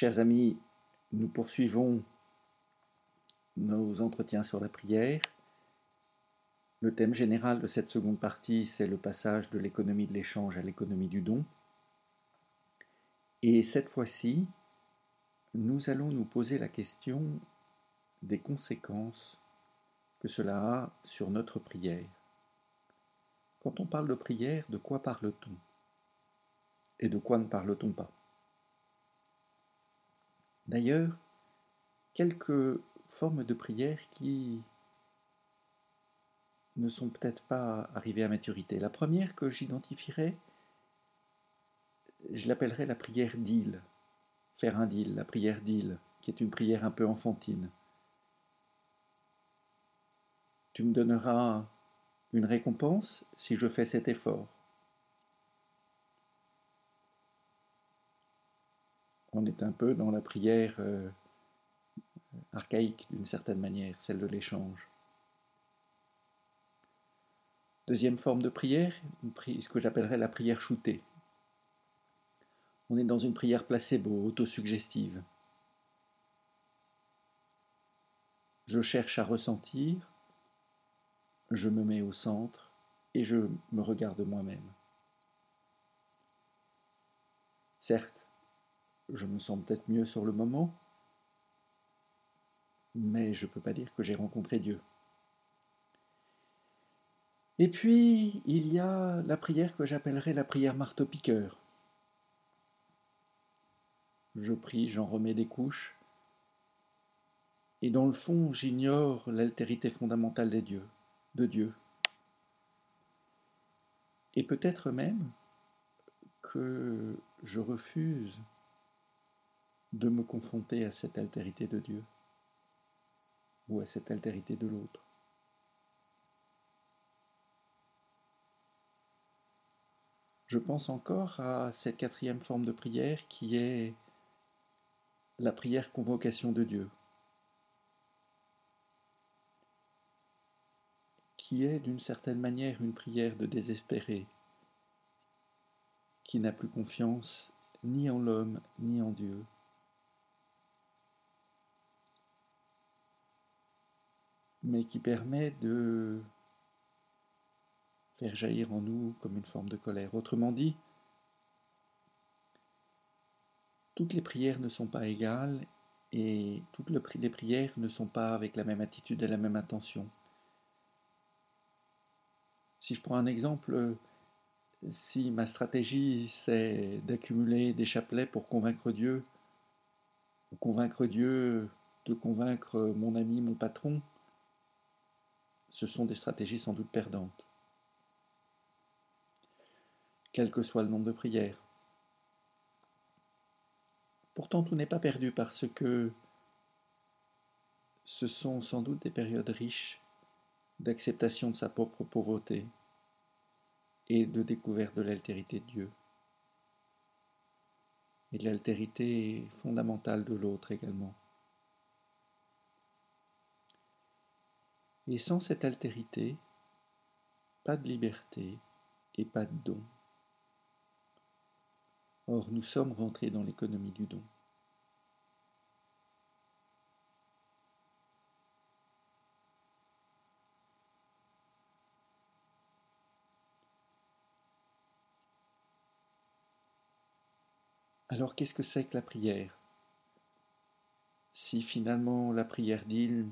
Chers amis, nous poursuivons nos entretiens sur la prière. Le thème général de cette seconde partie, c'est le passage de l'économie de l'échange à l'économie du don. Et cette fois-ci, nous allons nous poser la question des conséquences que cela a sur notre prière. Quand on parle de prière, de quoi parle-t-on? Et de quoi ne parle-t-on pas? D'ailleurs, quelques formes de prière qui ne sont peut-être pas arrivées à maturité. La première que j'identifierais, je l'appellerais la prière d'île, faire un deal, la prière d'île, qui est une prière un peu enfantine. Tu me donneras une récompense si je fais cet effort. On est un peu dans la prière euh, archaïque d'une certaine manière, celle de l'échange. Deuxième forme de prière, ce que j'appellerais la prière shootée. On est dans une prière placebo, autosuggestive. Je cherche à ressentir, je me mets au centre et je me regarde moi-même. Certes, je me sens peut-être mieux sur le moment, mais je ne peux pas dire que j'ai rencontré Dieu. Et puis, il y a la prière que j'appellerais la prière marteau-piqueur. Je prie, j'en remets des couches, et dans le fond, j'ignore l'altérité fondamentale des dieux, de Dieu. Et peut-être même que je refuse de me confronter à cette altérité de Dieu ou à cette altérité de l'autre. Je pense encore à cette quatrième forme de prière qui est la prière convocation de Dieu, qui est d'une certaine manière une prière de désespéré, qui n'a plus confiance ni en l'homme ni en Dieu. Mais qui permet de faire jaillir en nous comme une forme de colère. Autrement dit, toutes les prières ne sont pas égales et toutes les prières ne sont pas avec la même attitude et la même attention. Si je prends un exemple, si ma stratégie c'est d'accumuler des chapelets pour convaincre Dieu, ou convaincre Dieu de convaincre mon ami, mon patron, ce sont des stratégies sans doute perdantes. Quel que soit le nombre de prières. Pourtant, tout n'est pas perdu parce que ce sont sans doute des périodes riches d'acceptation de sa propre pauvreté et de découverte de l'altérité de Dieu et de l'altérité fondamentale de l'autre également. Et sans cette altérité, pas de liberté et pas de don. Or, nous sommes rentrés dans l'économie du don. Alors qu'est-ce que c'est que la prière? Si finalement la prière d'île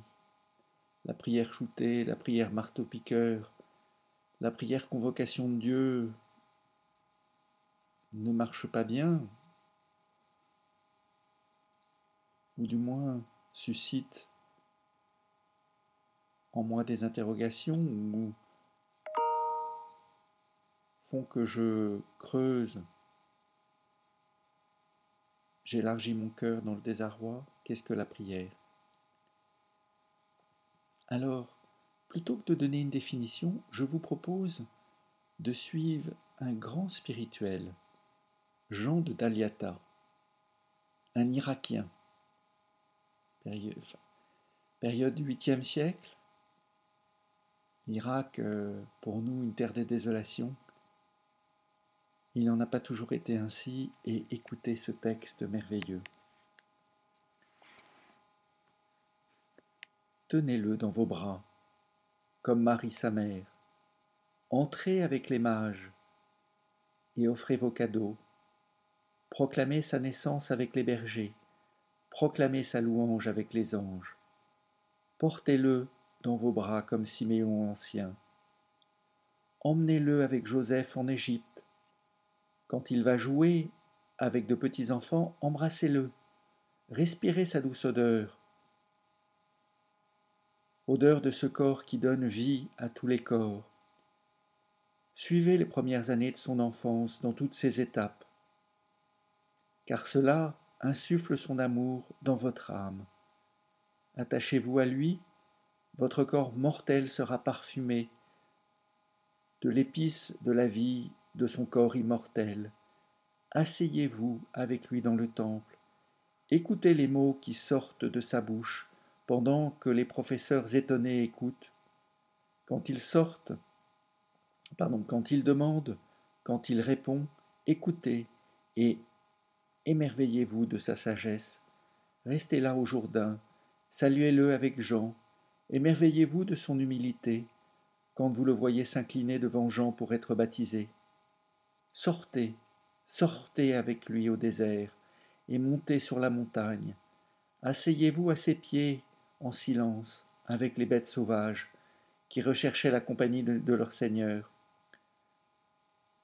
la prière shootée, la prière marteau-piqueur, la prière convocation de Dieu ne marche pas bien, ou du moins suscite en moi des interrogations ou font que je creuse, j'élargis mon cœur dans le désarroi, qu'est-ce que la prière? Alors, plutôt que de donner une définition, je vous propose de suivre un grand spirituel, Jean de Daliata, un Irakien, période, du 8e siècle, l'Irak, euh, pour nous, une terre des désolations. Il n'en a pas toujours été ainsi, et écoutez ce texte merveilleux. Tenez-le dans vos bras, comme Marie sa mère. Entrez avec les mages et offrez vos cadeaux. Proclamez sa naissance avec les bergers, proclamez sa louange avec les anges. Portez-le dans vos bras comme Siméon ancien. Emmenez-le avec Joseph en Égypte. Quand il va jouer avec de petits enfants, embrassez-le. Respirez sa douce odeur. Odeur de ce corps qui donne vie à tous les corps. Suivez les premières années de son enfance dans toutes ses étapes, car cela insuffle son amour dans votre âme. Attachez-vous à lui, votre corps mortel sera parfumé de l'épice de la vie de son corps immortel. Asseyez-vous avec lui dans le temple, écoutez les mots qui sortent de sa bouche pendant que les professeurs étonnés écoutent. Quand il sortent, pardon, quand il demande, quand il répond, écoutez et émerveillez-vous de sa sagesse. Restez là au Jourdain, saluez-le avec Jean, émerveillez-vous de son humilité quand vous le voyez s'incliner devant Jean pour être baptisé. Sortez, sortez avec lui au désert, et montez sur la montagne. Asseyez-vous à ses pieds en silence avec les bêtes sauvages qui recherchaient la compagnie de, leur Seigneur.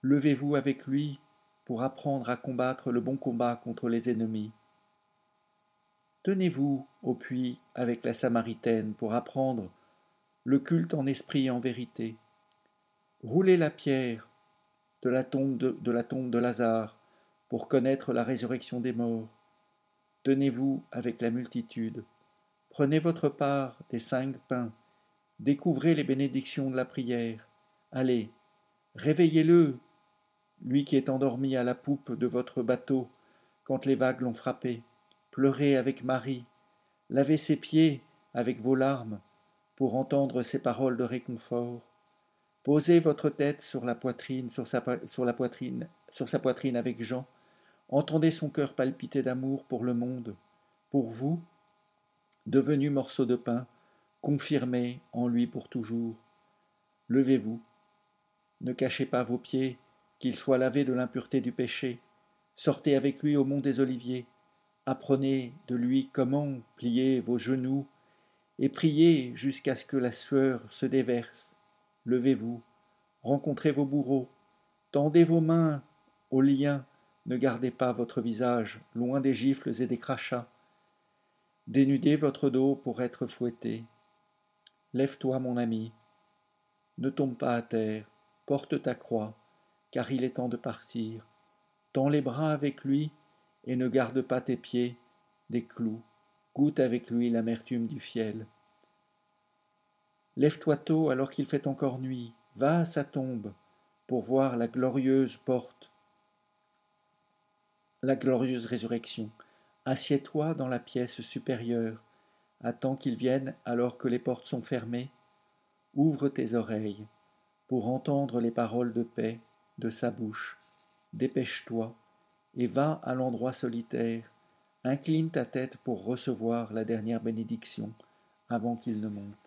Levez-vous avec lui pour apprendre à combattre le bon combat contre les ennemis. Tenez-vous au puits avec la Samaritaine pour apprendre le culte en esprit et en vérité. Roulez la pierre de la tombe de, de la tombe de Lazare pour connaître la résurrection des morts. Tenez-vous avec la multitude. Prenez votre part des cinq pains. Découvrez les bénédictions de la prière. Allez, réveillez-le, lui qui est endormi à la poupe de votre bateau quand les vagues l'ont frappé. Pleurez avec Marie. Lavez ses pieds avec vos larmes pour entendre ses paroles de réconfort. Posez votre tête sur sa, poitrine, sur sa poitrine avec Jean. Entendez son cœur palpiter d'amour pour le monde, pour vous, devenu morceau de pain, confirmé en lui pour toujours. Levez-vous. Ne cachez pas vos pieds, qu'ils soient lavés de l'impureté du péché. Sortez avec lui au mont des Oliviers. Apprenez de lui comment plier vos genoux et priez jusqu'à ce que la sueur se déverse. Levez-vous, rencontrez vos bourreaux, tendez vos mains aux liens, ne gardez pas votre visage loin des gifles et des crachats. Dénudez votre dos pour être fouetté. Lève-toi, mon ami. Ne tombe pas à terre, porte ta croix, car il est temps de partir. Tends les bras avec lui et ne garde pas tes pieds des clous goûte avec lui l'amertume du fiel. Lève-toi tôt alors qu'il fait encore nuit, va à sa tombe pour voir la glorieuse porte, la glorieuse résurrection. Assieds-toi dans la pièce supérieure, attends qu'il vienne alors que les portes sont fermées. Ouvre tes oreilles pour entendre les paroles de paix de sa bouche. Dépêche-toi et va à l'endroit solitaire Incline ta tête pour recevoir la dernière bénédiction avant qu'il ne monte.